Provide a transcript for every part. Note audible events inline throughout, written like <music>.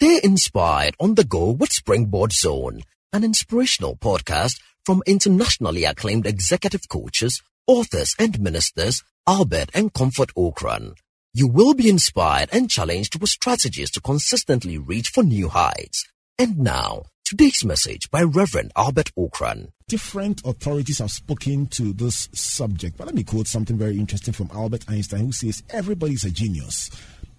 Stay inspired on the go with Springboard Zone, an inspirational podcast from internationally acclaimed executive coaches, authors, and ministers Albert and Comfort Ocran. You will be inspired and challenged with strategies to consistently reach for new heights. And now, today's message by Reverend Albert Ocran. Different authorities have spoken to this subject, but let me quote something very interesting from Albert Einstein, who says, Everybody's a genius,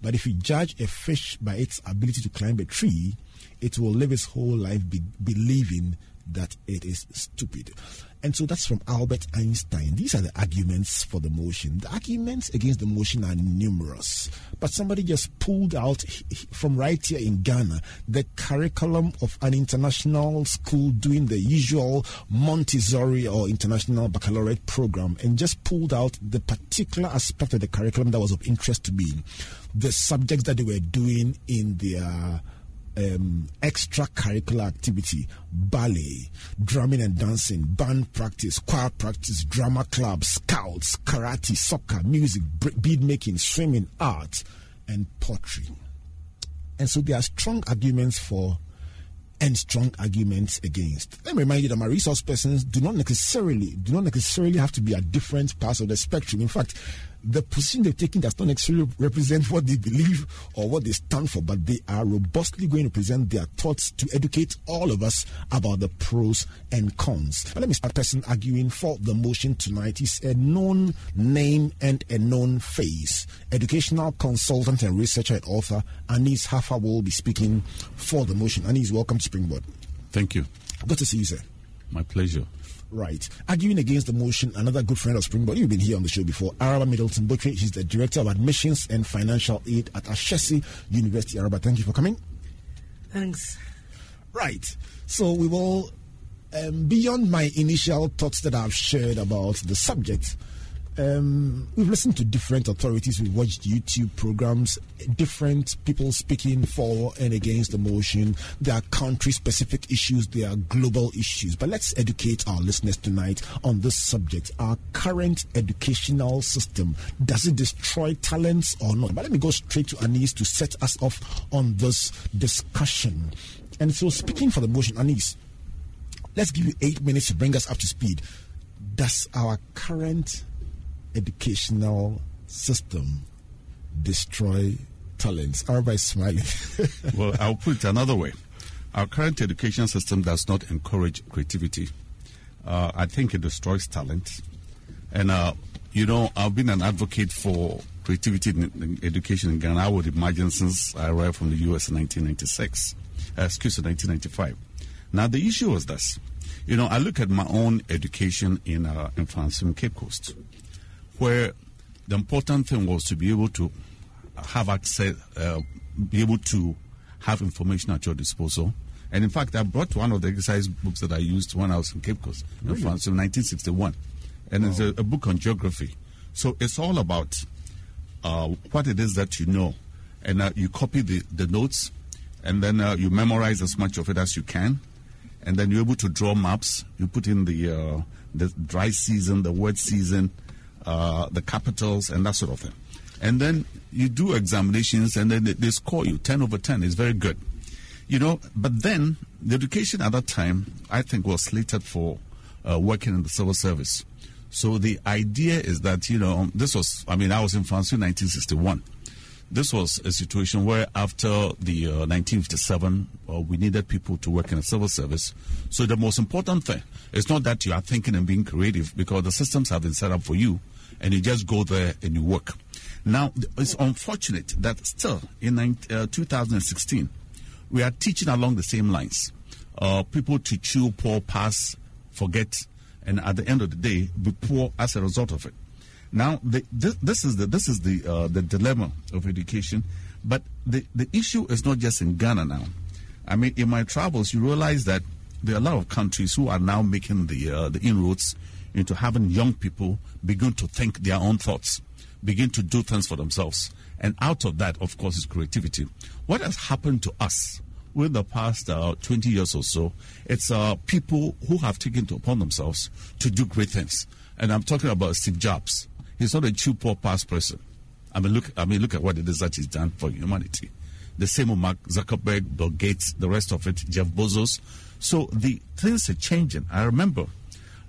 but if you judge a fish by its ability to climb a tree, it will live its whole life be- believing that it is stupid. And so that's from Albert Einstein. These are the arguments for the motion. The arguments against the motion are numerous, but somebody just pulled out from right here in Ghana the curriculum of an international school doing the usual Montessori or international baccalaureate program and just pulled out the particular aspect of the curriculum that was of interest to me. The subjects that they were doing in their um, extracurricular activity ballet, drumming and dancing, band practice, choir practice, drama club, scouts, karate, soccer, music, bead making, swimming, art, and pottery. And so there are strong arguments for and strong arguments against. Let me remind you that my resource persons do not necessarily do not necessarily have to be at different parts of the spectrum. In fact, the position they're taking does not necessarily represent what they believe or what they stand for, but they are robustly going to present their thoughts to educate all of us about the pros and cons. But let me start person arguing for the motion tonight. is a known name and a known face. Educational consultant and researcher and author Anis Haffar will be speaking for the motion. Anis, welcome to Springboard. Thank you. Good to see you, sir. My pleasure. Right. Arguing against the motion, another good friend of Springboard, you've been here on the show before, Araba Middleton Botchway. She's the Director of Admissions and Financial Aid at Ashesi University. Araba, thank you for coming. Thanks. Right. So we will, um, beyond my initial thoughts that I've shared about the subject, um, we've listened to different authorities, we've watched YouTube programs, different people speaking for and against the motion. There are country specific issues, there are global issues. But let's educate our listeners tonight on this subject. Our current educational system, does it destroy talents or not? But let me go straight to Anis to set us off on this discussion. And so, speaking for the motion, Anis, let's give you eight minutes to bring us up to speed. Does our current educational system destroy talents? Everybody's smiling. <laughs> well, I'll put it another way. Our current education system does not encourage creativity. Uh, I think it destroys talent. And, uh, you know, I've been an advocate for creativity in, education in Ghana, I would imagine, since I arrived from the US in 1996, uh, excuse me, 1995. Now, the issue was this. You know, I look at my own education in, uh, in Mfantsipim, in Cape Coast where the important thing was to be able to have access, uh, be able to have information at your disposal. And in fact, I brought one of the exercise books that I used when I was in Cape Coast really? in Mfantsipim in 1961. And wow. it's a, a, book on geography. So it's all about uh, what it is that you know. And uh, you copy the, the notes, and then uh, you memorize as much of it as you can. And then you're able to draw maps. You put in the, uh, the dry season, the wet season, uh, the capitals, and that sort of thing. And then you do examinations, and then they, they score you 10 over 10. It's very good. You know, but then the education at that time, I think, was slated for uh, working in the civil service. So the idea is that, you know, this was, I mean, I was in Mfantsipim in 1961 this was a situation where after the uh, 1957 uh, we needed people to work in the civil service so the most important thing is not that you are thinking and being creative because the systems have been set up for you and you just go there and you work. Now it's unfortunate that still in uh, 2016 we are teaching along the same lines. Uh, people to chew poor pass forget and at the end of the day be poor as a result of it. Now, the, this, this, is the this is the uh, the dilemma of education, but the the issue is not just in Ghana now. I mean, in my travels, you realize that there are a lot of countries who are now making the uh, the inroads into having young people begin to think their own thoughts, begin to do things for themselves, and out of that, of course, is creativity. What has happened to us? within the past uh, 20 years or so, it's uh, people who have taken it upon themselves to do great things. And I'm talking about Steve Jobs. He's not a cheap, poor past person. I mean, look. I mean, look at what it is that he's done for humanity. the same with Mark Zuckerberg, Bill Gates, the rest of it, Jeff Bezos. So the things are changing. I remember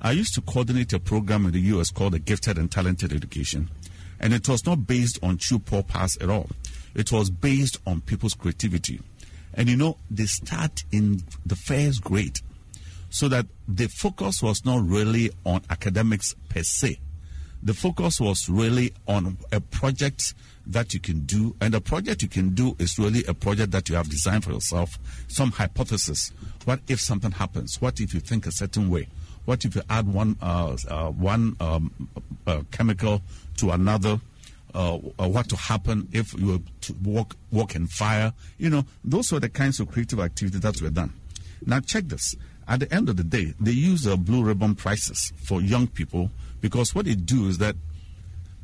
I used to coordinate a program in the US called the Gifted and Talented Education. And it was not based on chew poor pass at all. It was based on people's creativity. And you know, they start in the first grade. So that the focus was not really on academics per se. The focus was really on a project that you can do. And the project you can do is really a project that you have designed for yourself, some hypothesis. What if something happens? What if you think a certain way? What if you add one uh, uh, one um, uh, chemical to another? Uh, what to happen if you walk walk in fire? You know, those were the kinds of creative activities that were done. Now check this. At the end of the day, they use the blue ribbon prizes for young people because what they do is that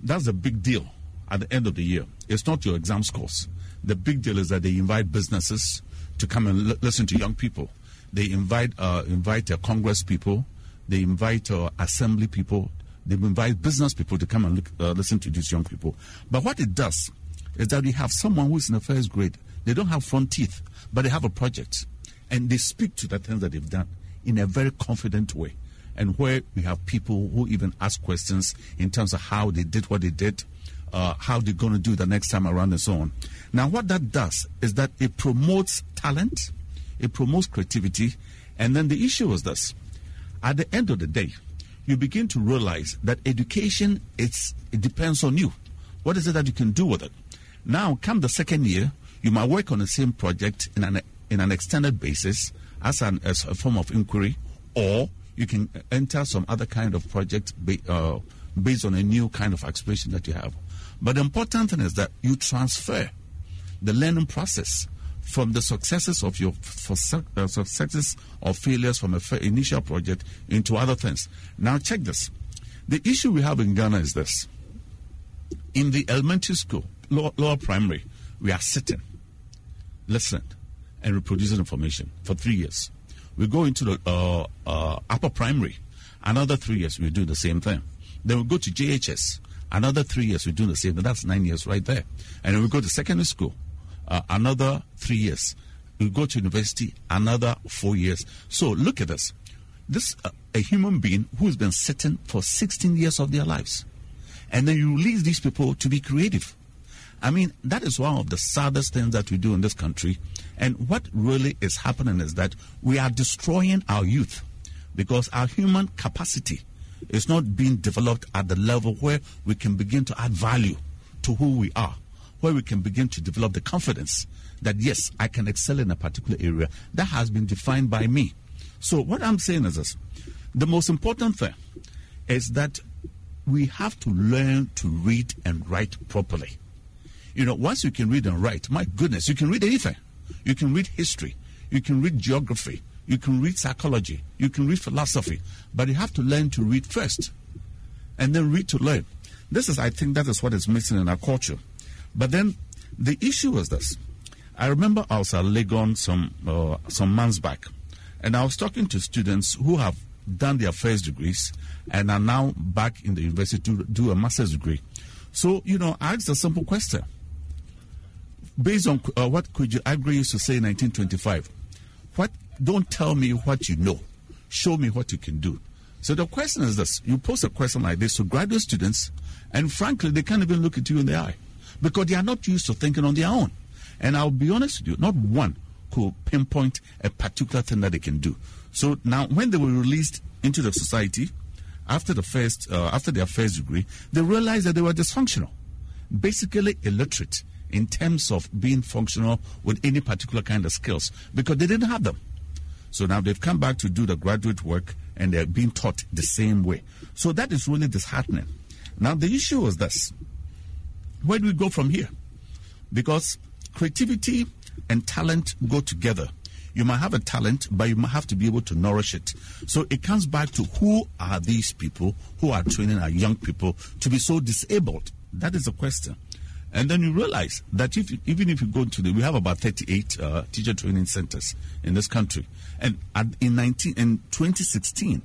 that's a big deal at the end of the year. It's not your exam scores. The big deal is that they invite businesses to come and l- listen to young people. They invite uh, invite uh, Congress people. They invite uh, assembly people. They invite business people to come and look, uh, listen to these young people. But what it does is that we have someone who's in the first grade. They don't have front teeth, but they have a project, and they speak to the things that they've done in a very confident way. And where we have people who even ask questions in terms of how they did what they did, uh, how they're going to do the next time around, and so on. Now, what that does is that it promotes talent, it promotes creativity, and then the issue is this: at the end of the day, you begin to realize that education it's it depends on you. What is it that you can do with it? Now, come the second year, you might work on the same project in an in an extended basis as an as a form of inquiry, or you can enter some other kind of project ba- uh, based on a new kind of aspiration that you have. But the important thing is that you transfer the learning process from the successes of your uh, successes or failures from a f- initial project into other things. Now, check this. The issue we have in Ghana is this: in the elementary school, lower, lower primary, we are sitting, listening, and reproducing information for three years. We go into the uh, uh, upper primary, another three years we do the same thing. Then we go to JHS, another three years we do the same thing. That's nine years right there. And we go to secondary school, uh, another three years. We go to university, another four years. So look at this. This uh, a human being who's been sitting for 16 years of their lives, and then you release these people to be creative. I mean, that is one of the saddest things that we do in this country. And what really is happening is that we are destroying our youth because our human capacity is not being developed at the level where we can begin to add value to who we are, where we can begin to develop the confidence that, yes, I can excel in a particular area that has been defined by me. So, what I'm saying is this the most important thing is that we have to learn to read and write properly. You know, once you can read and write, my goodness, you can read anything. You can read history, you can read geography, you can read psychology, you can read philosophy, but you have to learn to read first and then read to learn. This is, I think, that is what is missing in our culture. But then the issue was this. I remember I was at Legon some uh, some months back, and I was talking to students who have done their first degrees and are now back in the university to do a master's degree. So, you know, I asked a simple question. Based on uh, what Kwegyir Aggrey used to say in 1925, what, don't tell me what you know, show me what you can do. So the question is this you pose a question like this to graduate students, and frankly, they can't even look at you in the eye because they are not used to thinking on their own. And I'll be honest with you, not one could pinpoint a particular thing that they can do. So now, when they were released into the society after the first, uh, after their first degree, they realized that they were dysfunctional, basically illiterate in terms of being functional with any particular kind of skills because they didn't have them. So now they've come back to do the graduate work and they're being taught the same way. So that is really disheartening. Now the issue is this where do we go from here? Because creativity and talent go together. You might have a talent, but you might have to be able to nourish it. So it comes back to who are these people who are training our young people to be so disabled? That is the question. And then you realize that if even if you go to the, we have about 38 uh, teacher training centers in this country, and at, in 19 in 2016,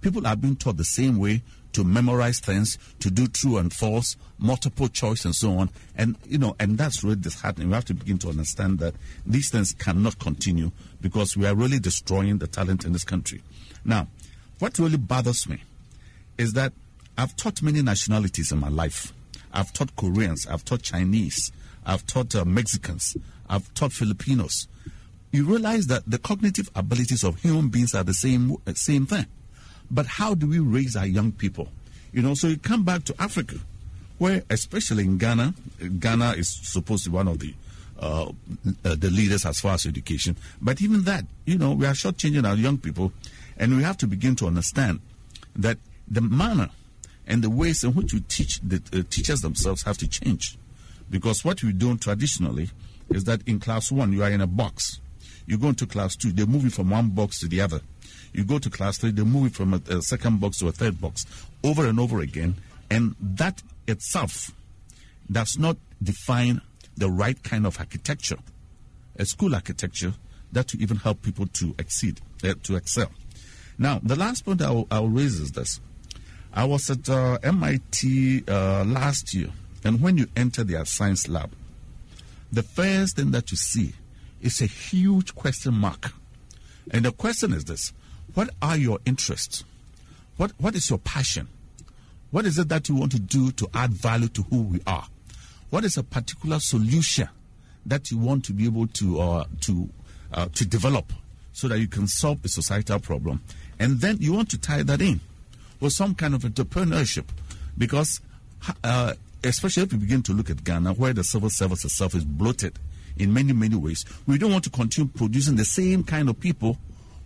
people are being taught the same way to memorize things, to do true and false, multiple choice, and so on. And you know, and that's really disheartening. We have to begin to understand that these things cannot continue because we are really destroying the talent in this country. Now, what really bothers me is that I've taught many nationalities in my life. I've taught Koreans, I've taught Chinese, I've taught uh, Mexicans, I've taught Filipinos. You realize that the cognitive abilities of human beings are the same uh, same thing. But how do we raise our young people? You know, so you come back to Africa, where especially in Ghana, Ghana is supposed to be one of the uh, uh, the leaders as far as education. But even that, you know, we are shortchanging our young people, and we have to begin to understand that the manner and the ways in which we teach the uh, teachers themselves have to change, because what we do traditionally is that in class one you are in a box, you go into class two, they move you from one box to the other. You go to class three, they move you from a, a second box to a third box, over and over again, and that itself does not define the right kind of architecture, a school architecture that will even help people to exceed, uh, to excel. Now, the last point I will, I will raise is this. I was at uh, MIT uh, last year, and when you enter their science lab, the first thing that you see is a huge question mark. And the question is this What are your interests? What, what is your passion? What is it that you want to do to add value to who we are? What is a particular solution that you want to be able to uh, to uh, to develop so that you can solve a societal problem? And then you want to tie that in with some kind of entrepreneurship, because uh, especially if you begin to look at Ghana, where the civil service itself is bloated in many many ways, we don't want to continue producing the same kind of people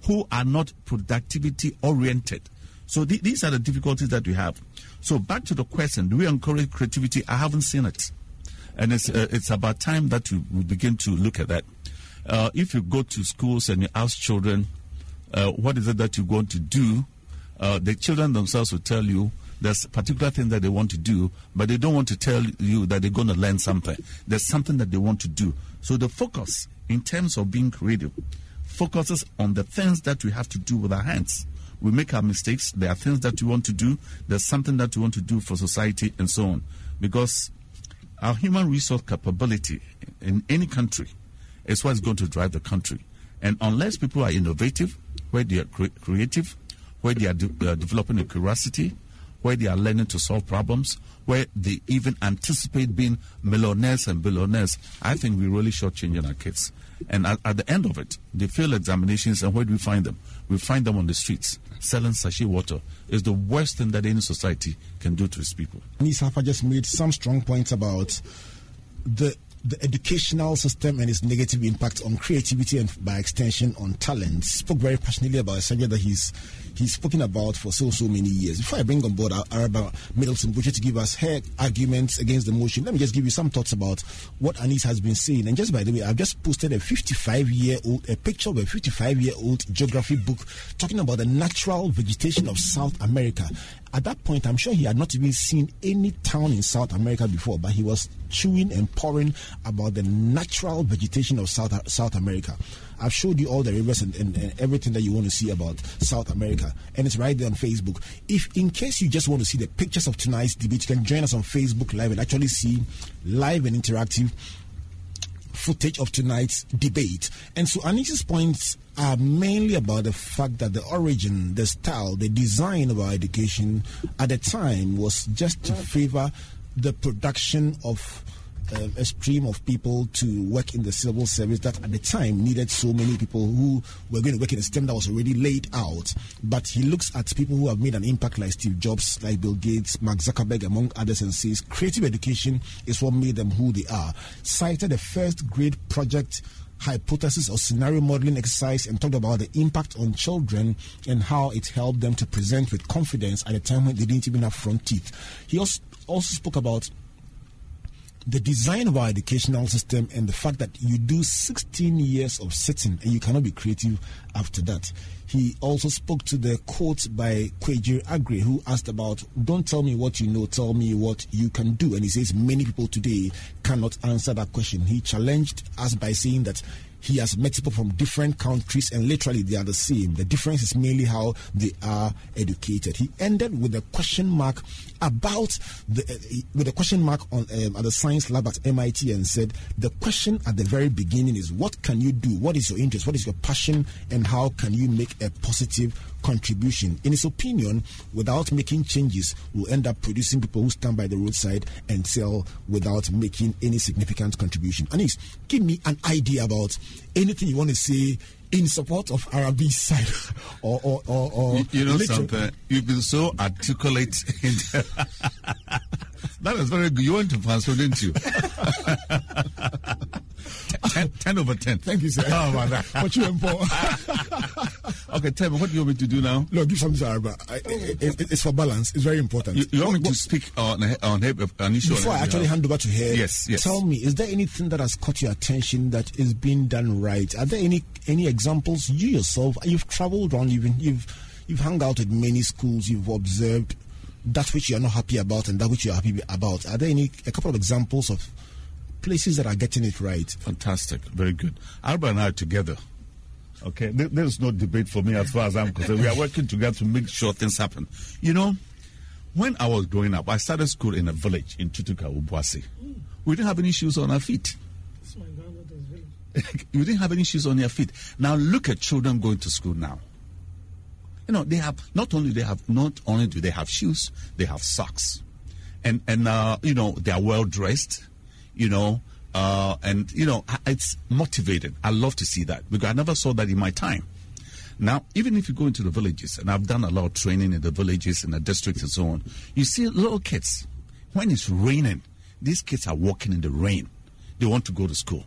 who are not productivity oriented. So th- these are the difficulties that we have. So back to the question: Do we encourage creativity? I haven't seen it, and it's uh, it's about time that we, we begin to look at that. Uh, if you go to schools and you ask children, uh, what is it that you're going to do? Uh, the children themselves will tell you there's a particular thing that they want to do, but they don't want to tell you that they're going to learn something. There's something that they want to do. So the focus in terms of being creative focuses on the things that we have to do with our hands. We make our mistakes. There are things that we want to do. There's something that we want to do for society and so on. Because our human resource capability in any country is what's going to drive the country. And unless people are innovative, where they are cre- creative, where they are de- uh, developing a curiosity, where they are learning to solve problems, where they even anticipate being millionaires and billionaires, I think we're really shortchanging our kids. And at, at, the end of it, they fail examinations, and where do we find them? We find them on the streets selling sachet water. Is the worst thing that any society can do to its people. Anis Haffar just made some strong points about the the educational system and its negative impact on creativity and by extension on talent. Spoke very passionately about a subject that he's he's spoken about for so so many years. Before I bring on board our Araba Middleton Botchway to give us her arguments against the motion, let me just give you some thoughts about what Anis has been saying. And just by the way, I've just posted a 55 year old a picture of a 55 year old geography book talking about the natural vegetation of South America. At that point, I'm sure he had not even seen any town in South America before, but he was chewing and pouring about the natural vegetation of South South America. I've showed you all the rivers and, and, and, everything that you want to see about South America, and it's right there on Facebook. If, in case you just want to see the pictures of tonight's debate, you can join us on Facebook Live and actually see live and interactive footage of tonight's debate. And so Anis's points are mainly about the fact that the origin, the style, the design of our education at the time was just to favor the production of uh, a stream of people to work in the civil service that at the time needed so many people who were going to work in a system that was already laid out. But he looks at people who have made an impact like Steve Jobs, like Bill Gates, Mark Zuckerberg, among others, and says creative education is what made them who they are. Cited the first grade project hypothesis or scenario modeling exercise and talked about the impact on children and how it helped them to present with confidence at a time when they didn't even have front teeth. He also, also spoke about the design of our educational system and the fact that you do 16 years of sitting and you cannot be creative after that. He also spoke to the quote by Kwegyir Aggrey, who asked about, Don't tell me what you know, tell me what you can do. And he says many people today cannot answer that question. He challenged us by saying that he has met people from different countries and literally they are the same. The difference is mainly how they are educated. He ended with a question mark about the uh, with a question mark on um, at the science lab at MIT and said the question at the very beginning is what can you do? What is your interest? What is your passion? And how can you make a positive contribution? In his opinion, without making changes, we'll end up producing people who stand by the roadside and sell without making any significant contribution. Anis, give me an idea about anything you want to say in support of Araba's side <laughs> or, or, or, or you, you know something you've been so articulate <laughs> <laughs> that is very good you went to Francois didn't you ten, 10 over 10 thank you sir. Oh my God. what you for? <laughs> Okay tell me what do you want me to do now? Look, give something to Araba it, it, it's for balance. It's very important. You, you want what, me to speak on, on an issue before I actually hand over to her yes yes. tell me is there anything that has caught your attention that is being done right? Are there any any examples? You yourself you've traveled around you've you've you've hung out at many schools you've observed that which you're not happy about and that which you're happy about. Are there any a couple of examples of places that are getting it right. Fantastic. Very good. Alba and I together. Okay? There's no debate for me as far as I'm concerned. We are working together to make sure things happen. You know when I was growing up I started school in a village in Tutuka Obuasi we didn't have any shoes on our feet. <laughs> You didn't have any shoes on your feet. Now look at children going to school now. You know, they have not only they have not only do they have shoes, they have socks, and and uh, you know they are well dressed. You know, uh, and you know it's motivated. I love to see that because I never saw that in my time. Now, even if you go into the villages, and I've done a lot of training in the villages, in the districts, and so on, you see little kids. When it's raining, these kids are walking in the rain. They want to go to school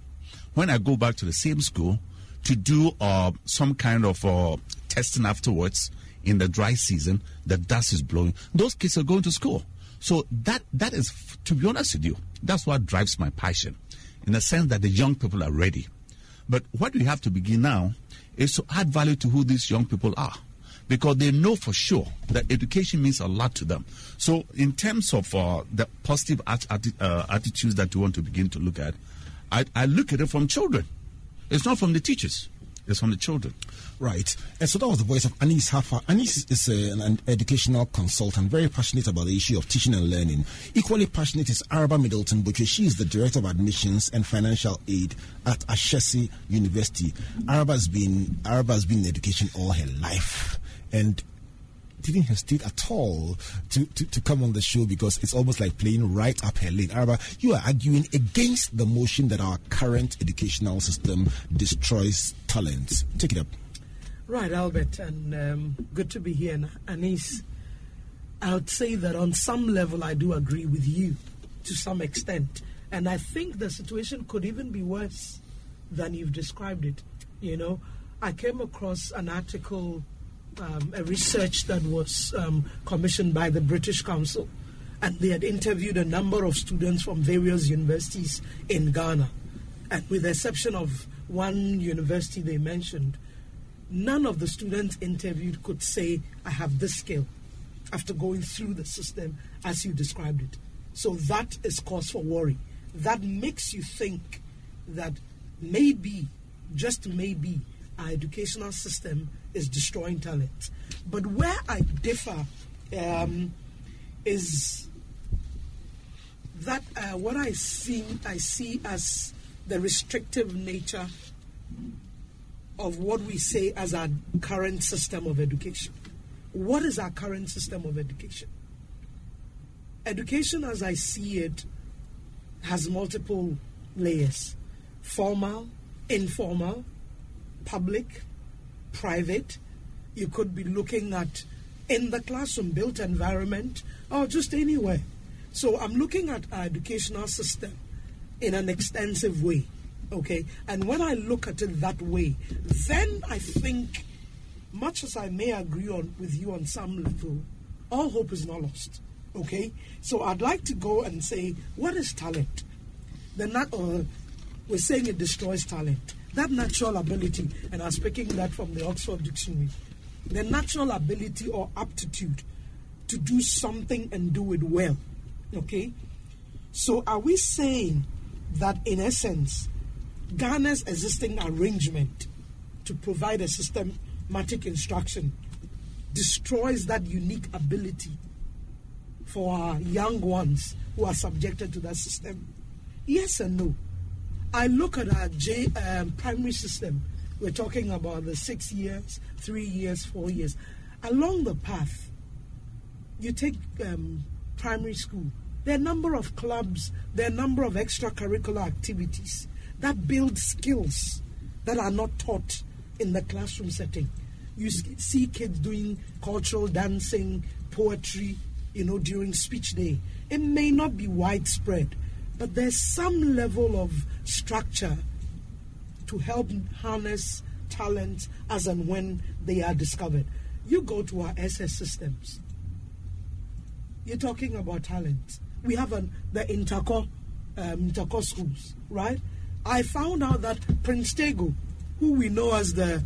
when I go back to the same school to do uh, some kind of uh, testing afterwards in the dry season, the dust is blowing. Those kids are going to school. So that that is, to be honest with you, that's what drives my passion, in the sense that the young people are ready. But what we have to begin now is to add value to who these young people are because they know for sure that education means a lot to them. So, in terms of uh, the positive at, at, uh, attitudes that we want to begin to look at, I, I look at it from children. It's not from the teachers. It's from the children. Right. And so that was the voice of Anis Haffar. Anis is a, an educational consultant, very passionate about the issue of teaching and learning. Equally passionate is Araba Middleton Botchway. She is the Director of Admissions and Financial Aid at Ashesi University. Araba has been, Araba has been in education all her life. And didn't hesitate at all to, to, to come on the show because it's almost like playing right up her lane. Araba, you are arguing against the motion that our current educational system destroys talent. Take it up. Right, Albert, and um, good to be here. And Anis, I would say that on some level I do agree with you to some extent. And I think the situation could even be worse than you've described it. You know, I came across an article um, a research that was um, commissioned by the British Council, and they had interviewed a number of students from various universities in Ghana. And with the exception of one university they mentioned, none of the students interviewed could say, I have this skill after going through the system as you described it. So that is cause for worry. That makes you think that maybe, just maybe, our educational system is destroying talent. But where I differ um, is that uh, what I see, I see as the restrictive nature of what we say as our current system of education. What is our current system of education? Education, as I see it, has multiple layers formal, informal, public, private. You could be looking at in the classroom, built environment, or just anywhere. So I'm looking at our educational system in an extensive way. Okay? And when I look at it that way, then I think, much as I may agree on with you on some level, all hope is not lost. Okay? So I'd like to go and say, what is talent? The not, uh, we're saying it destroys talent that natural ability, and I'm speaking that from the Oxford Dictionary, the natural ability or aptitude to do something and do it well. Okay? So are we saying that in essence, Ghana's existing arrangement to provide a systematic instruction destroys that unique ability for our young ones who are subjected to that system? Yes and no. I look at our J, um, primary system. We're talking about the six years, three years, four years. Along the path, you take um, primary school. There are a number of clubs, there are a number of extracurricular activities that build skills that are not taught in the classroom setting. You see kids doing cultural dancing, poetry, you know, during speech day. It may not be widespread, but there's some level of structure to help harness talent as and when they are discovered. You go to our SS systems. You're talking about talent. We have an, the interco, um, interco schools, right? I found out that Prince Tagoe, who we know as the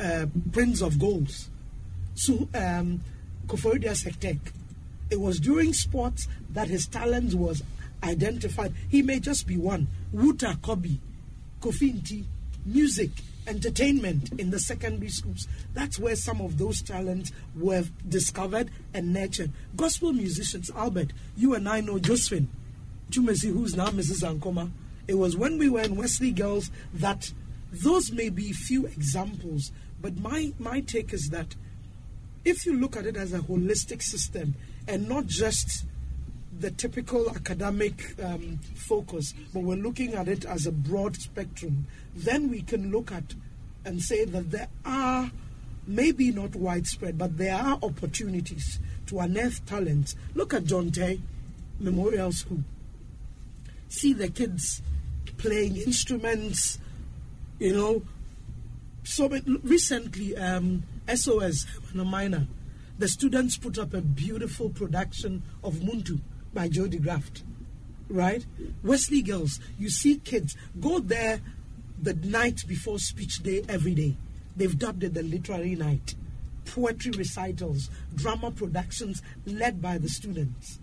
uh, Prince of Goals, so um, Koforidua Sektek, it was during sports that his talent was identified. He may just be one. Wuta Kobi, Kofinti, music, entertainment in the secondary schools. That's where some of those talents were discovered and nurtured. Gospel musicians, Albert, you and I know Josephine Chumesi, who's now Mrs. Ankoma. It was when we were in Wesley Girls that those may be few examples, but my, my take is that if you look at it as a holistic system and not just the typical academic um, focus, but we're looking at it as a broad spectrum, then we can look at and say that there are maybe not widespread, but there are opportunities to unearth talents. Look at John Teye Memorial School. See the kids playing instruments, you know. So recently, um, SOS, a minor, the students put up a beautiful production of Muntu by Joe de Graft, right? Wesley Girls, you see kids go there the night before speech day every day. They've dubbed it the literary night. Poetry recitals, drama productions led by the students.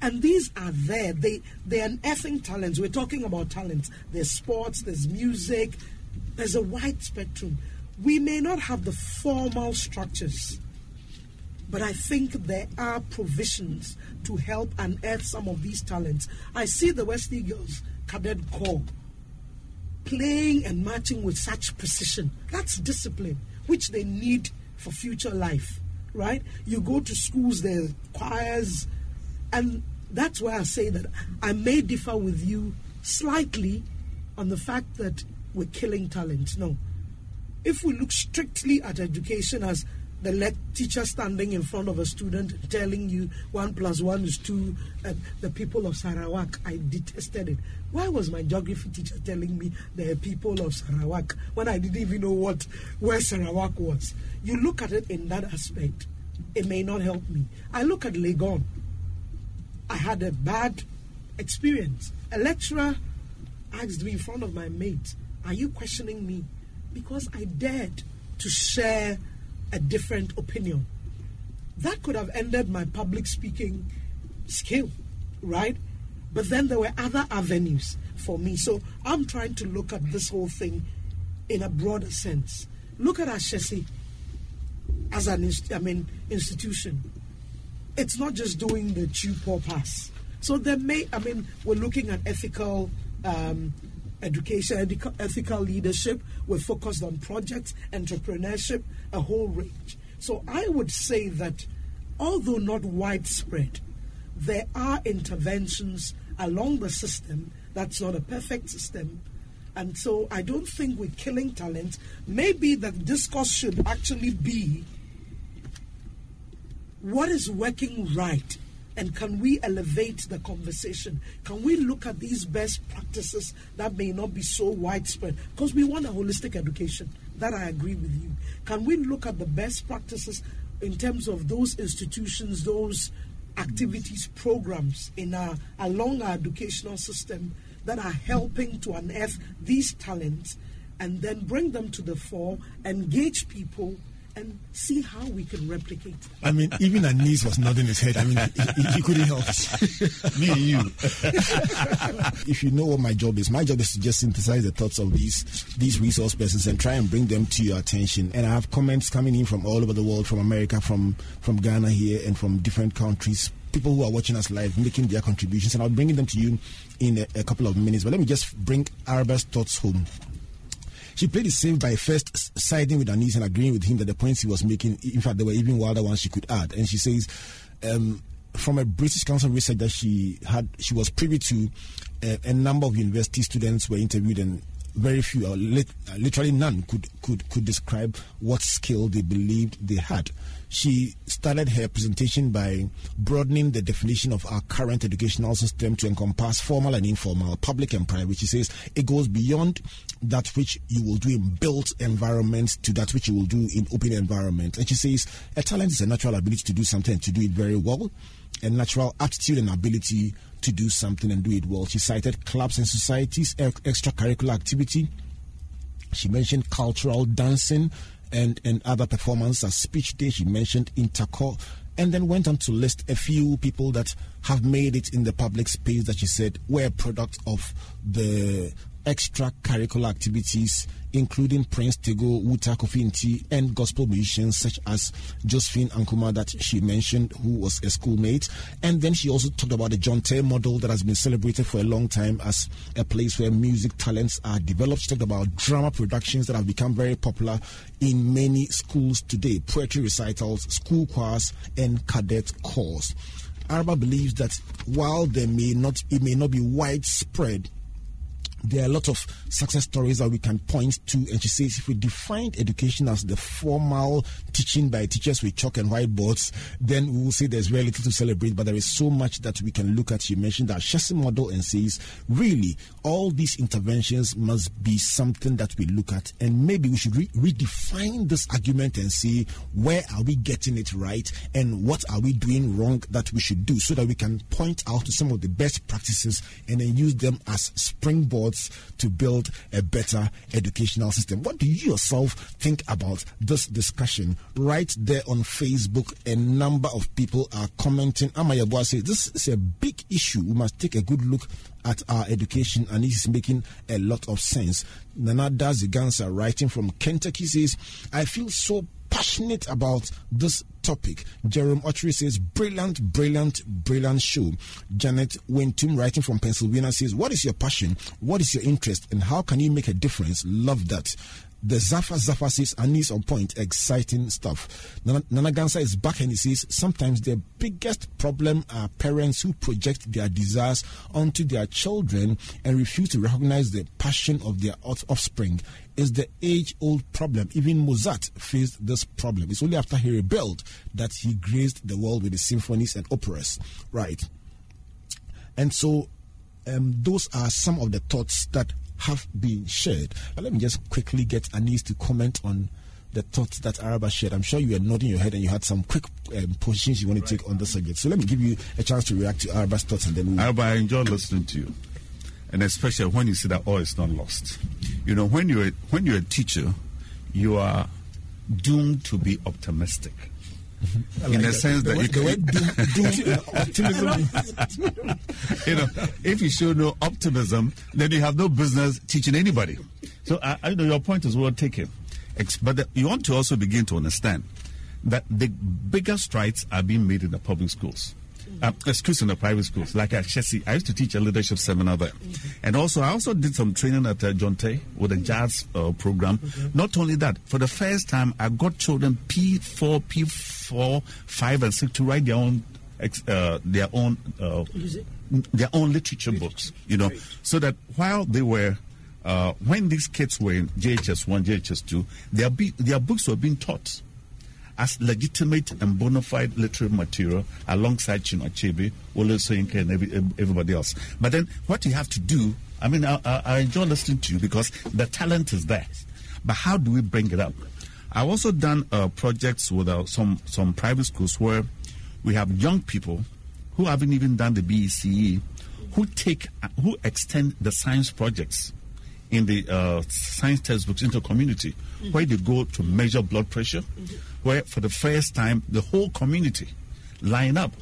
And these are there. They they're effing talents. We're talking about talents. There's sports, there's music, there's a wide spectrum. We may not have the formal structures, but I think there are provisions to help unearth some of these talents. I see the West Girls Cadet Corps playing and marching with such precision. That's discipline, which they need for future life, right? You go to schools, there choirs, and that's why I say that I may differ with you slightly on the fact that we're killing talent. No. If we look strictly at education as the le- teacher standing in front of a student telling you one plus one is two, and the people of Sarawak, I detested it. Why was my geography teacher telling me the people of Sarawak when I didn't even know what where Sarawak was? You look at it in that aspect, it may not help me. I look at Legon. I had a bad experience. A lecturer asked me in front of my mates, Are you questioning me? Because I dared to share a different opinion. That could have ended my public speaking skill, right? But then there were other avenues for me. So I'm trying to look at this whole thing in a broader sense. Look at Ashesi as an I mean institution it's not just doing the chew poor pass. So there may, I mean, we're looking at ethical um, education, ethical leadership. We're focused on projects, entrepreneurship, a whole range. So I would say that although not widespread, there are interventions along the system. That's not a perfect system. And so I don't think we're killing talent. Maybe the discourse should actually be what is working right and can we elevate the conversation? Can we look at these best practices that may not be so widespread? Because we want a holistic education. That I agree with you. Can we look at the best practices in terms of those institutions, those activities, programs in our along our educational system that are helping to unearth these talents and then bring them to the fore, engage people and see how we can replicate. I mean, even Anis was nodding his head. I mean, he, he couldn't help it. <laughs> Me and you. <laughs> if you know what my job is, my job is to just synthesize the thoughts of these these resource persons and try and bring them to your attention. And I have comments coming in from all over the world, from America, from from Ghana here, and from different countries. People who are watching us live, making their contributions, and I'll bring them to you in a, a couple of minutes. But let me just bring Araba's thoughts home. She played it safe by first siding with Anis and agreeing with him that the points he was making, in fact, there were even wilder ones she could add. And she says, um, from a British Council research that she had, she was privy to uh, a number of university students were interviewed and very few, or lit, uh, literally none, could, could, could describe what skill they believed they had. She started her presentation by broadening the definition of our current educational system to encompass formal and informal, public and private. She says it goes beyond that which you will do in built environments to that which you will do in open environments. And she says a talent is a natural ability to do something to do it very well, a natural aptitude and ability to do something and do it well. She cited clubs and societies, extracurricular activity. She mentioned cultural dancing and, and other performances. As speech day, she mentioned intercore, and then went on to list a few people that have made it in the public space that she said were a product of the extracurricular activities, including Prince Tagoe, Wuta Kofinti, and gospel musicians such as Josephine Ankoma, that she mentioned, who was a schoolmate. And then she also talked about the John Teye model that has been celebrated for a long time as a place where music talents are developed. She talked about drama productions that have become very popular in many schools today poetry recitals, school choirs, and cadet corps. Araba believes that while there may not, it may not be widespread there are a lot of success stories that we can point to. And she says if we define education as the formal teaching by teachers with chalk and whiteboards, then we will say there's very little to celebrate, but there is so much that we can look at. She mentioned that Ashesi model and says, really, all these interventions must be something that we look at. And maybe we should re- redefine this argument and see where are we getting it right and what are we doing wrong that we should do so that we can point out to some of the best practices and then use them as springboard to build a better educational system. What do you yourself think about this discussion? Right there on Facebook, a number of people are commenting. Amayabua says this is a big issue. We must take a good look at our education, and this is making a lot of sense. Nana Dazigansa, writing from Kentucky, says, I feel so passionate about this topic. Jerome Autry says, brilliant, brilliant, brilliant show. Janet Wintum, writing from Pennsylvania, says, What is your passion? What is your interest? And how can you make a difference? Love that. The Zafa Zafa says, Anis on point, exciting stuff. Nana, Gansa is back and he says, sometimes the biggest problem are parents who project their desires onto their children and refuse to recognize the passion of their offspring. Is the age old problem. Even Mozart faced this problem. It's only after he rebelled that he graced the world with his symphonies and operas. Right. And so um, those are some of the thoughts that have been shared. But let me just quickly get Anis to comment on the thoughts that Araba shared. I'm sure you were nodding your head and you had some quick um, positions you want to take on the subject. So let me give you a chance to react to Araba's thoughts and then we'll... Araba, I enjoy listening to you. And especially when you see that all is not lost. You know, when you're, when you're a teacher, you are doomed to be optimistic in the sense that, you can. <laughs> optimism. you know, if you show no optimism, then you have no business teaching anybody. So I, I know your point is well taken, but the, you want to also begin to understand that the bigger strides are being made in the public schools uh, excuse in the private schools, like at Ashesi. I used to teach a leadership seminar there. Mm-hmm. And also, I also did some training at uh, John Teye with a jazz uh, program. Mm-hmm. Not only that, for the first time, I got children P4, P4, 5, and 6 to write their own. Uh, their own uh, their own literature books, you know, so that while they were uh, when these kids were in JHS one, JHS two, their be, their books were being taught as legitimate and bona fide literary material alongside Chinua Achebe, Wole Soyinka, and every, everybody else. But then what you have to do, I mean, I, I enjoy listening to you because the talent is there. But how do we bring it up? I've also done uh, projects with uh, some, some private schools where we have young people who haven't even done the BECE who take who extend the science projects in the uh, science textbooks into community, mm-hmm. where they go to measure blood pressure, mm-hmm. Where for the first time the whole community line up.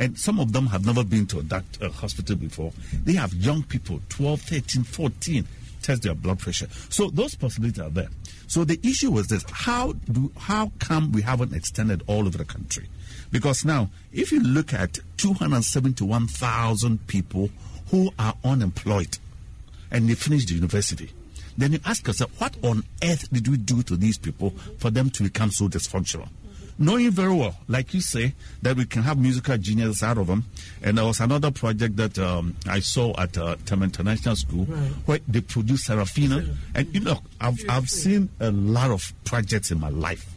And some of them have never been to a doctor, uh, hospital before. They have young people, 12, 13, 14, test their blood pressure. So those possibilities are there. So the issue was this: how do how come we haven't extended all over the country? Because now, if you look at 271,000 people who are unemployed and they finished the university, then you ask yourself, what on earth did we do to these people for them to become so dysfunctional? Knowing very well, like you say, that we can have musical geniuses out of them. And there was another project that um, I saw at uh, Tema International School right. where they produced Sarafina. And you know, I've, I've seen a lot of projects in my life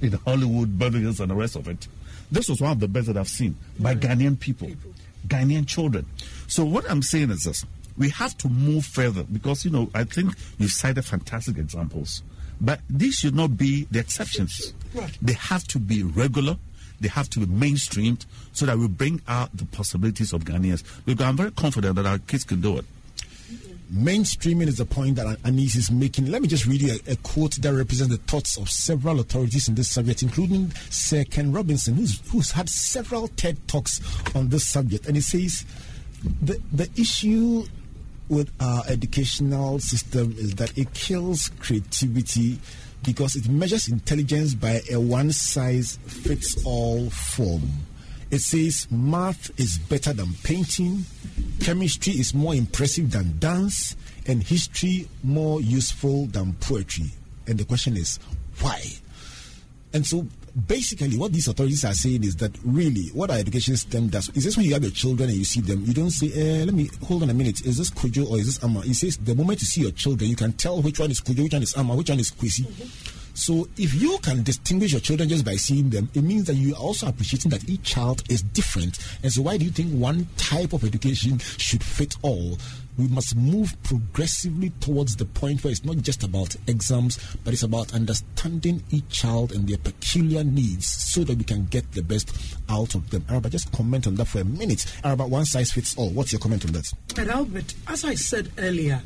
in Hollywood, Beverly Hills, and the rest of it. This was one of the best that I've seen by right. Ghanaian people, people, Ghanaian children. So what I'm saying is this: we have to move further because you know I think you've cited fantastic examples, but these should not be the exceptions. Right. They have to be regular. They have to be mainstreamed so that we bring out the possibilities of Ghanaians. Because I'm very confident that our kids can do it mainstreaming is the point that Anis is making. Let me just read you a, a, quote that represents the thoughts of several authorities in this subject, including Sir Ken Robinson, who's, who's had several TED talks on this subject. And he says the, the issue with our educational system is that it kills creativity because it measures intelligence by a one size fits all form. It says math is better than painting, chemistry is more impressive than dance, and history more useful than poetry. And the question is, why? And so basically what these authorities are saying is that really what our education system does is this when you have your children and you see them you don't say eh, let me hold on a minute is this Kojo or is this Ama it says the moment you see your children you can tell which one is Kojo which one is Ama which one is Kwesi mm-hmm so if you can distinguish your children just by seeing them, it means that you are also appreciating that each child is different. And so why do you think one type of education should fit all? We must move progressively towards the point where it's not just about exams, but it's about understanding each child and their peculiar needs so that we can get the best out of them. Araba, just comment on that for a minute. Araba, one size fits all. What's your comment on that? But Albert, as I said earlier,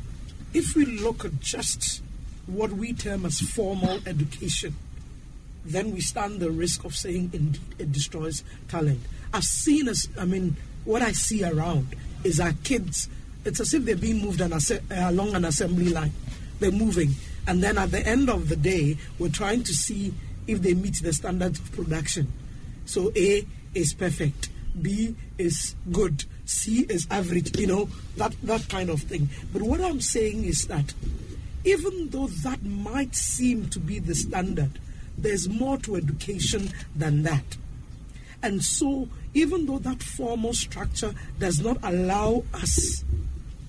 if we look at just what we term as formal education, then we stand the risk of saying indeed it destroys talent. I've seen as I mean, what I see around is our kids. It's as if they're being moved an asse- uh, along an assembly line. They're moving, and then at the end of the day, we're trying to see if they meet the standards of production. So A is perfect, B is good, C is average. You know that that kind of thing. But what I'm saying is that even though that might seem to be the standard, there's more to education than that. And so, even though that formal structure does not allow us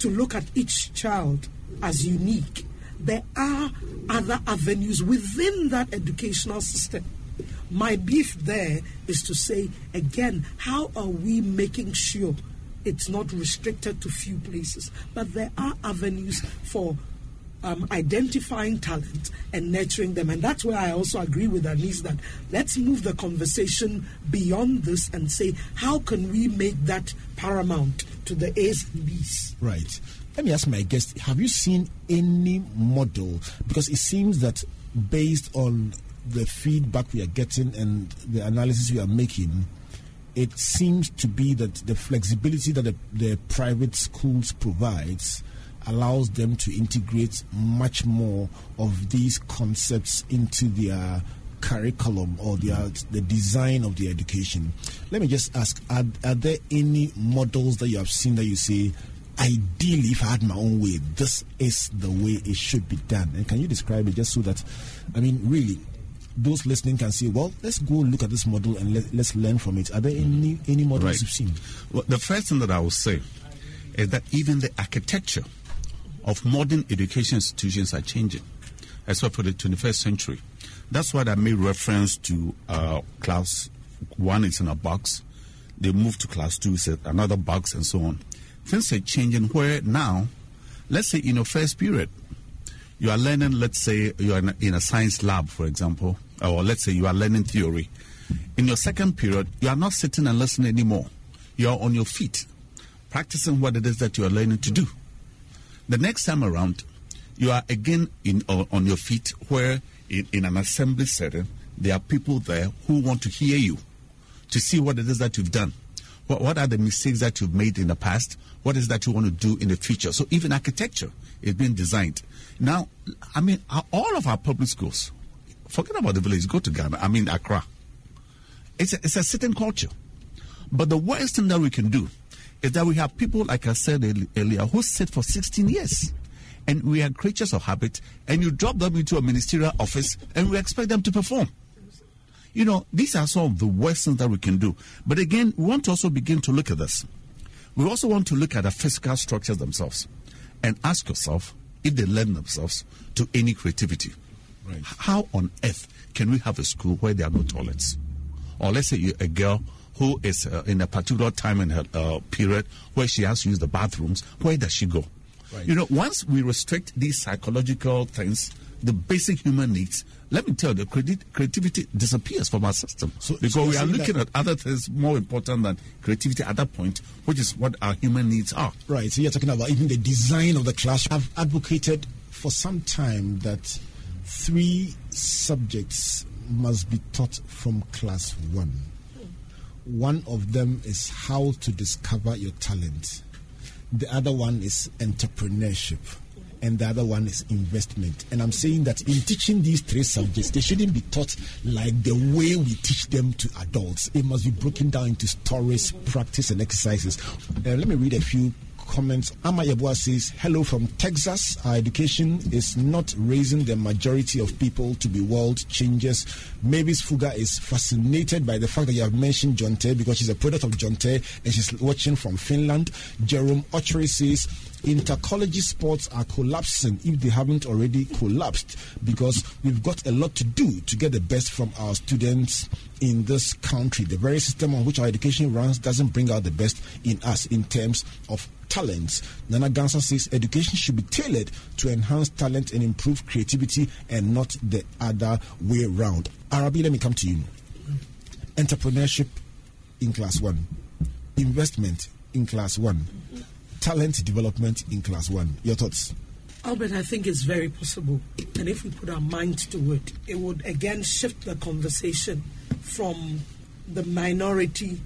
to look at each child as unique, there are other avenues within that educational system. My beef there is to say, again, how are we making sure it's not restricted to few places, but there are avenues for um, identifying talent and nurturing them. And that's where I also agree with Anis that let's move the conversation beyond this and say, how can we make that paramount to the A's and B's? Right. Let me ask my guest have you seen any model? Because it seems that based on the feedback we are getting and the analysis we are making, it seems to be that the flexibility that the, the private schools provides allows them to integrate much more of these concepts into their curriculum or their, the design of the education. Let me just ask are, are there any models that you have seen that you say, ideally, if I had my own way, this is the way it should be done? And can you describe it just so that, I mean, really, those listening can say, well, let's go look at this model and let, us learn from it. Are there any, any models right. you've seen? Well, the first thing that I will say is that even the architecture of modern education institutions are changing, as well for the 21st century. That's why I made reference to uh, class one is in a box, they move to class two, is another box, and so on. Things are changing where now, let's say in your first period, you are learning, let's say you are in a, science lab, for example, or let's say you are learning theory. In your second period, you are not sitting and listening anymore. You are on your feet, practicing what it is that you are learning to do. The next time around, you are again in on your feet where in, in an assembly setting there are people there who want to hear you to see what it is that you've done. What, what are the mistakes that you've made in the past? What is that you want to do in the future? So even architecture is being designed. Now i mean all of our public schools forget about the village go to ghana i mean accra. It's a, it's a certain culture. But the worst thing that we can do is that we have people, like I said earlier, who sit for 16 years. And we are creatures of habit, and you drop them into a ministerial office, and we expect them to perform. You know, these are some of the worst things that we can do. But again, we want to also begin to look at this. We also want to look at the physical structures themselves and ask yourself if they lend themselves to any creativity. Right. How on earth can we have a school where there are no toilets? Or let's say you're a girl who is uh, in a particular time in her uh, period where she has to use the bathrooms, where does she go? Right. You know, once we restrict these psychological things, the basic human needs, let me tell you, the creati- creativity disappears from our system. So- because so we you're looking that- at other things more important than creativity at that point, which is what our human needs are. Right. So you're talking about even the design of the class. I've advocated for some time that three subjects must be taught from class one. Hmm. One of them is how to discover your talent. The other one is entrepreneurship. And the other one is investment. And I'm saying that in teaching these three subjects, they shouldn't be taught like the way we teach them to adults. It must be broken down into stories, practice, and exercises. Uh, let me read a few comments. Ama Yabua says, Hello from Texas. Our education is not raising the majority of people to be world changers. Mavis Fuga is fascinated by the fact that you have mentioned John Teye because she's a product of John Teye and she's watching from Finland. Jerome Ochery says, Intercollege sports are collapsing if they haven't already collapsed because we've got a lot to do to get the best from our students in this country. The very system on which our education runs doesn't bring out the best in us in terms of talents. Nana Gansa says education should be tailored to enhance talent and improve creativity and not the other way round. Araba, let me come to you. Entrepreneurship in class one, investment in class one, talent development in class one. Your thoughts? Albert, I think it's very possible. And if we put our mind to it, it would again shift the conversation from the minority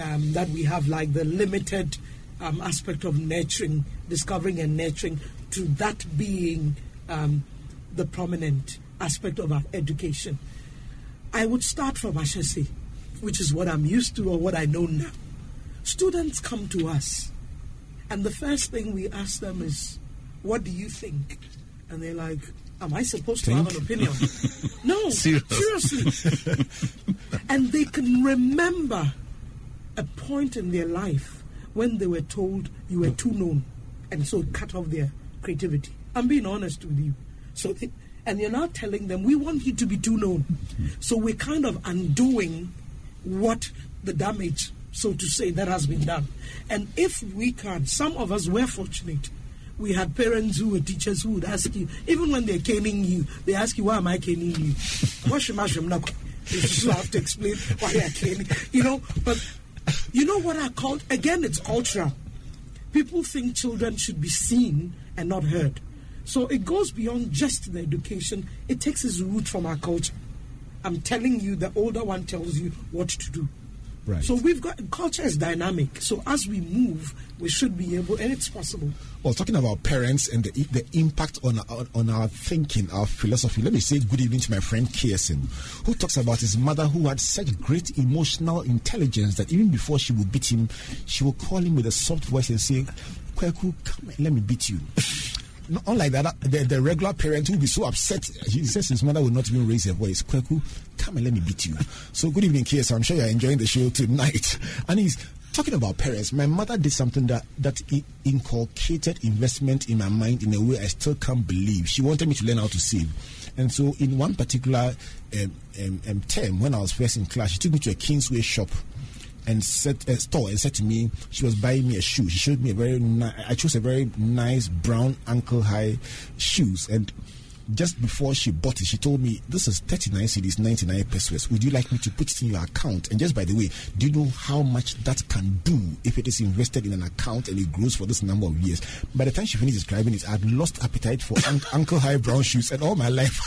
um, that we have, like the limited um, aspect of nurturing, discovering and nurturing, to that being um, the prominent aspect of our education. I would start from Ashesi, which is what I'm used to or what I know now. Students come to us, and the first thing we ask them is, What do you think? And they're like, Am I supposed to have an opinion? <laughs> no, Serious. seriously. and they can remember a point in their life when they were told you were too known, and so cut off their creativity. I'm being honest with you. So, it, and you're now telling them we want you to be too known. So we're kind of undoing what the damage, so to say, that has been done. And if we can, some of us were fortunate. We had parents who were teachers who would ask you, even when they're caning you, they ask you, why am I caning you? You have to explain why you're. You know, but you know what I call, again, it's cultural. People think children should be seen and not heard. So it goes beyond just the education, it takes its root from our culture. I'm telling you, the older one tells you what to do. Right. So we've got culture is dynamic. So as we move, we should be able, and it's possible. Well, talking about parents and the, the impact on our, on our thinking, our philosophy, let me say good evening to my friend Kirsten, who talks about his mother who had such great emotional intelligence that even before she would beat him, she would call him with a soft voice and say, Kweku, come and let me beat you. <laughs> Unlike that, the, the regular parent will be so upset, he says his mother will not even raise her voice. Kweku, come and let me beat you. So, good evening, Kirsten. I'm sure you're enjoying the show tonight. <laughs> And he's talking about parents. My mother did something that, that inculcated investment in my mind in a way I still can't believe. She wanted me to learn how to save. And so, in one particular um, um, um, term, when I was first in class, she took me to a Kingsway shop and said a eh, store and said to me she was buying me a shoe. She showed me a very ni- I chose a very nice brown ankle high shoes and just before she bought it, she told me, This is 39 cedis, 99 pesos. Would you like me to put it in your account? And just by the way, do you know how much that can do if it is invested in an account and it grows for this number of years? By the time she finished describing it, I had lost appetite for un- Uncle <laughs> High Brown shoes and all my life.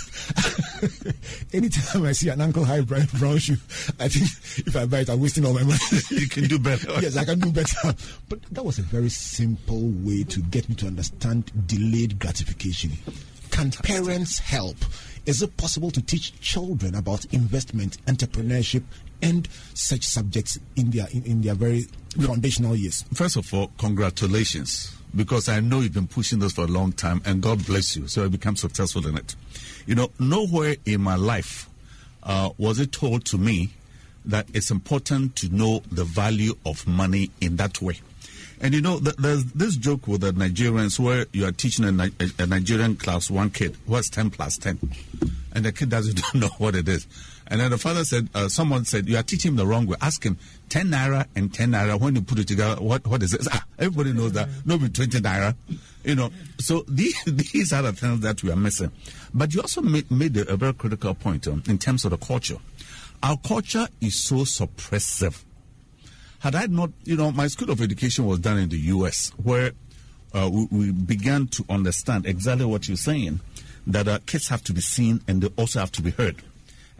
<laughs> Anytime I see an Uncle High Brown, brown shoe, I think if I buy it, I'm wasting all my money. you can do better. <laughs> yes, I can do better. But that was a very simple way to get me to understand delayed gratification. Can parents help? Is it possible to teach children about investment, entrepreneurship, and such subjects in their in, in their very foundational years? First of all, congratulations. Because I know you've been pushing this for a long time, and God bless you. So I become successful in it. You know, nowhere in my life uh, was it told to me that it's important to know the value of money in that way. And you know, th- there's this joke with the Nigerians where you are teaching a, Ni- a Nigerian class one kid what's 10 plus 10, and the kid doesn't <laughs> know what it is. And then the father said, uh, someone said, you are teaching him the wrong way. Ask him, 10 naira and 10 naira, when you put it together, what, what is it? <laughs> Ah, everybody knows that. Nobody 20 naira. You know, so these, <laughs> these are the things that we are missing. But you also made, made a, a very critical point um, in terms of the culture. Our culture is so suppressive. Had I not, you know, my school of education was done in the U.S., where uh, we, we began to understand exactly what you're saying, that uh, kids have to be seen and they also have to be heard.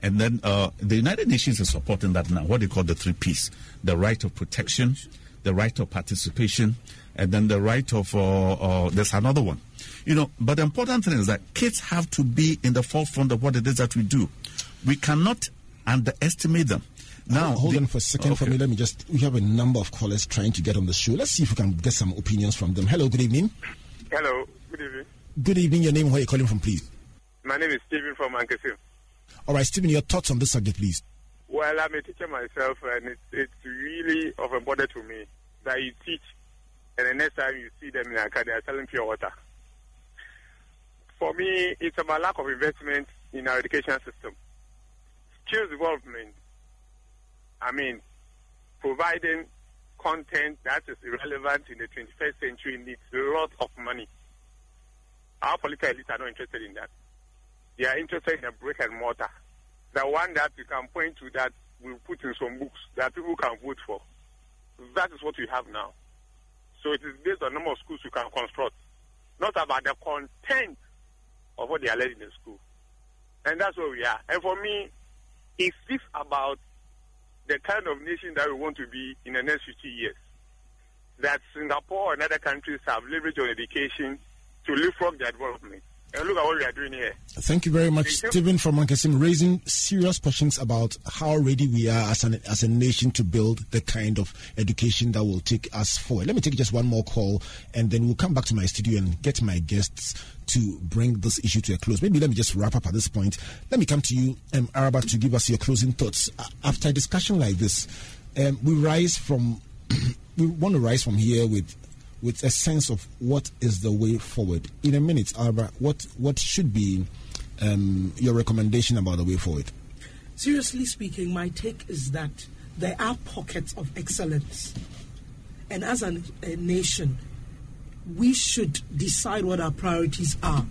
And then uh, the United Nations is supporting that now, what they call the three Ps the right of protection, the right of participation, and then the right of, uh, uh, there's another one. You know, but the important thing is that kids have to be in the forefront of what it is that we do. We cannot underestimate them. Now, hold the- on for a second for me. Let me just. We have a number of callers trying to get on the show. Let's see if we can get some opinions from them. Hello, good evening. Hello, good evening. Good evening. Your name, where are you calling from, please? My name is Stephen from Ankesim. All right, Stephen, your thoughts on this subject, please. Well, I'm a teacher myself, and it's, it's really of a bother to me that you teach, and the next time you see them in Accra, they are selling pure water. For me, it's about lack of investment in our education system. Skills development, I mean, providing content that is irrelevant in the 21st century needs a lot of money. Our political elites are not interested in that. They are interested in a brick and mortar. The one that you can point to that we put in some books that people can vote for. That is what we have now. So it is based on number of schools you can construct, not about the content of what they are learning in school. And that's where we are. And for me, it speaks about the kind of nation that we want to be in the next 50 years. That Singapore and other countries have leveraged on education to leapfrog their development. And look at what we are doing here. Thank you very much, Thank you. Stephen from Mankessim, raising serious questions about how ready we are as, an, as a nation to build the kind of education that will take us forward. Let me take just one more call, and then we'll come back to my studio and get my guests to bring this issue to a close. Maybe let me just wrap up at this point. Let me come to you, um, Araba, to give us your closing thoughts. After a discussion like this, um, we rise from, <clears throat> we want to rise from here with with a sense of what is the way forward. In a minute, Araba, what what should be um, your recommendation about the way forward? Seriously speaking, my take is that there are pockets of excellence. And as an, a nation, we should decide what our priorities are.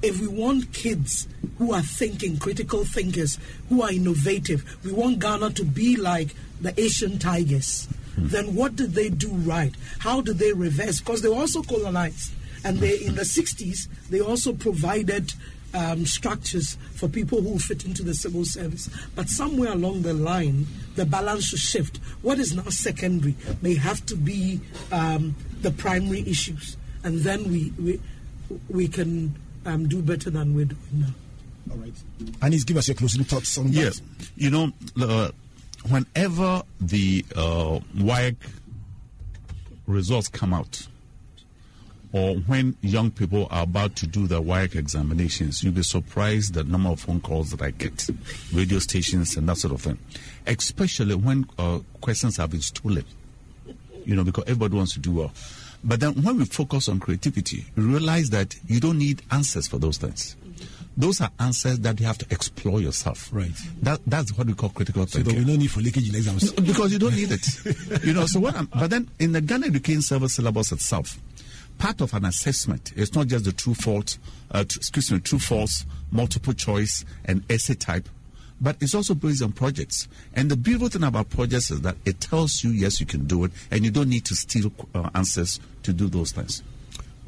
If we want kids who are thinking, critical thinkers, who are innovative, we want Ghana to be like the Asian tigers, then what did they do right? How did they reverse? Because they were also colonized. And they, in the 60s, they also provided um, structures for people who fit into the civil service. But somewhere along the line, the balance should shift. What is now secondary may have to be um, the primary issues, and then we we, we can um, do better than we're doing now. All right. Anis, give us your closing thoughts on that. Yes, you know, uh, whenever the uh, WAEC results come out, or when young people are about to do their WAEC examinations, you'll be surprised the number of phone calls that I get, radio stations and that sort of thing. Especially when uh, questions have been stolen, you know, because everybody wants to do well. But then when we focus on creativity, we realize that you don't need answers for those things. Those are answers that you have to explore yourself. Right. That that's what we call critical So thinking. will be no need for leakage in exams. because you don't need it. you know, so what I'm, but then in the Ghana Education Service syllabus itself, part of an assessment. It's not just the true fault, uh, excuse me, true false, multiple choice, and essay type, but it's also based on projects. And the beautiful thing about projects is that it tells you, yes, you can do it, and you don't need to steal uh, answers to do those things.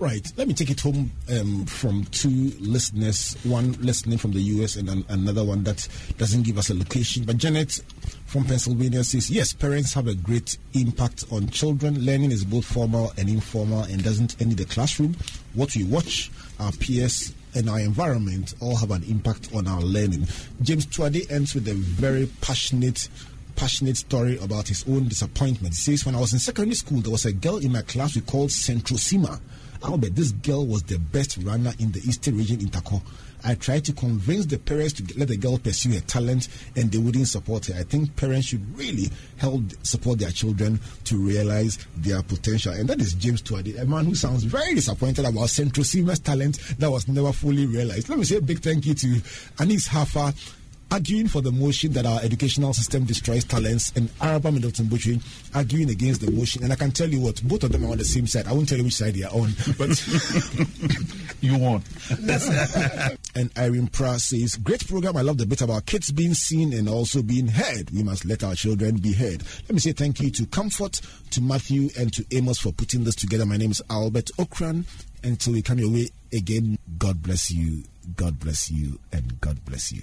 Right. Let me take it home um, from two listeners, one listening from the US and an, another one that doesn't give us a location. But Janet from Pennsylvania says, yes, parents have a great impact on children. Learning is both formal and informal and doesn't end in the classroom. What we watch, our peers, and our environment all have an impact on our learning. James Tuade ends with a very passionate passionate story about his own disappointment. He says, When I was in secondary school, there was a girl in my class we called Centrosima. Albert, this girl was the best runner in the Eastern region in Tako. I tried to convince the parents to let the girl pursue her talent and they wouldn't support her. I think parents should really help support their children to realize their potential. And that is James Tuade, a man who sounds very disappointed about Centrosima's talent that was never fully realized. Let me say a big thank you to Anis Haffar arguing for the motion that our educational system destroys talents, and Araba Middleton Botchway arguing against the motion. And I can tell you what, both of them are on the same side. I won't tell you which side they are on, but <laughs> you won. <laughs> and Irene Pra says, Great program. I love the bit about kids being seen and also being heard. We must let our children be heard. Let me say thank you to Comfort, to Matthew, and to Amos for putting this together. My name is Albert Ocran. Until we come your way again, God bless you, God bless you, and God bless you.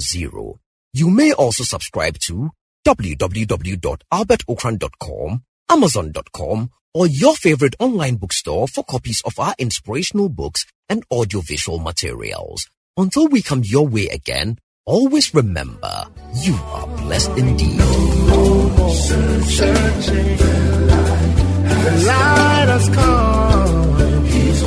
000. You may also subscribe to www.albertocran.com, amazon.com, or your favorite online bookstore for copies of our inspirational books and audiovisual materials. Until we come your way again, always remember, you are blessed indeed. The light has come. He's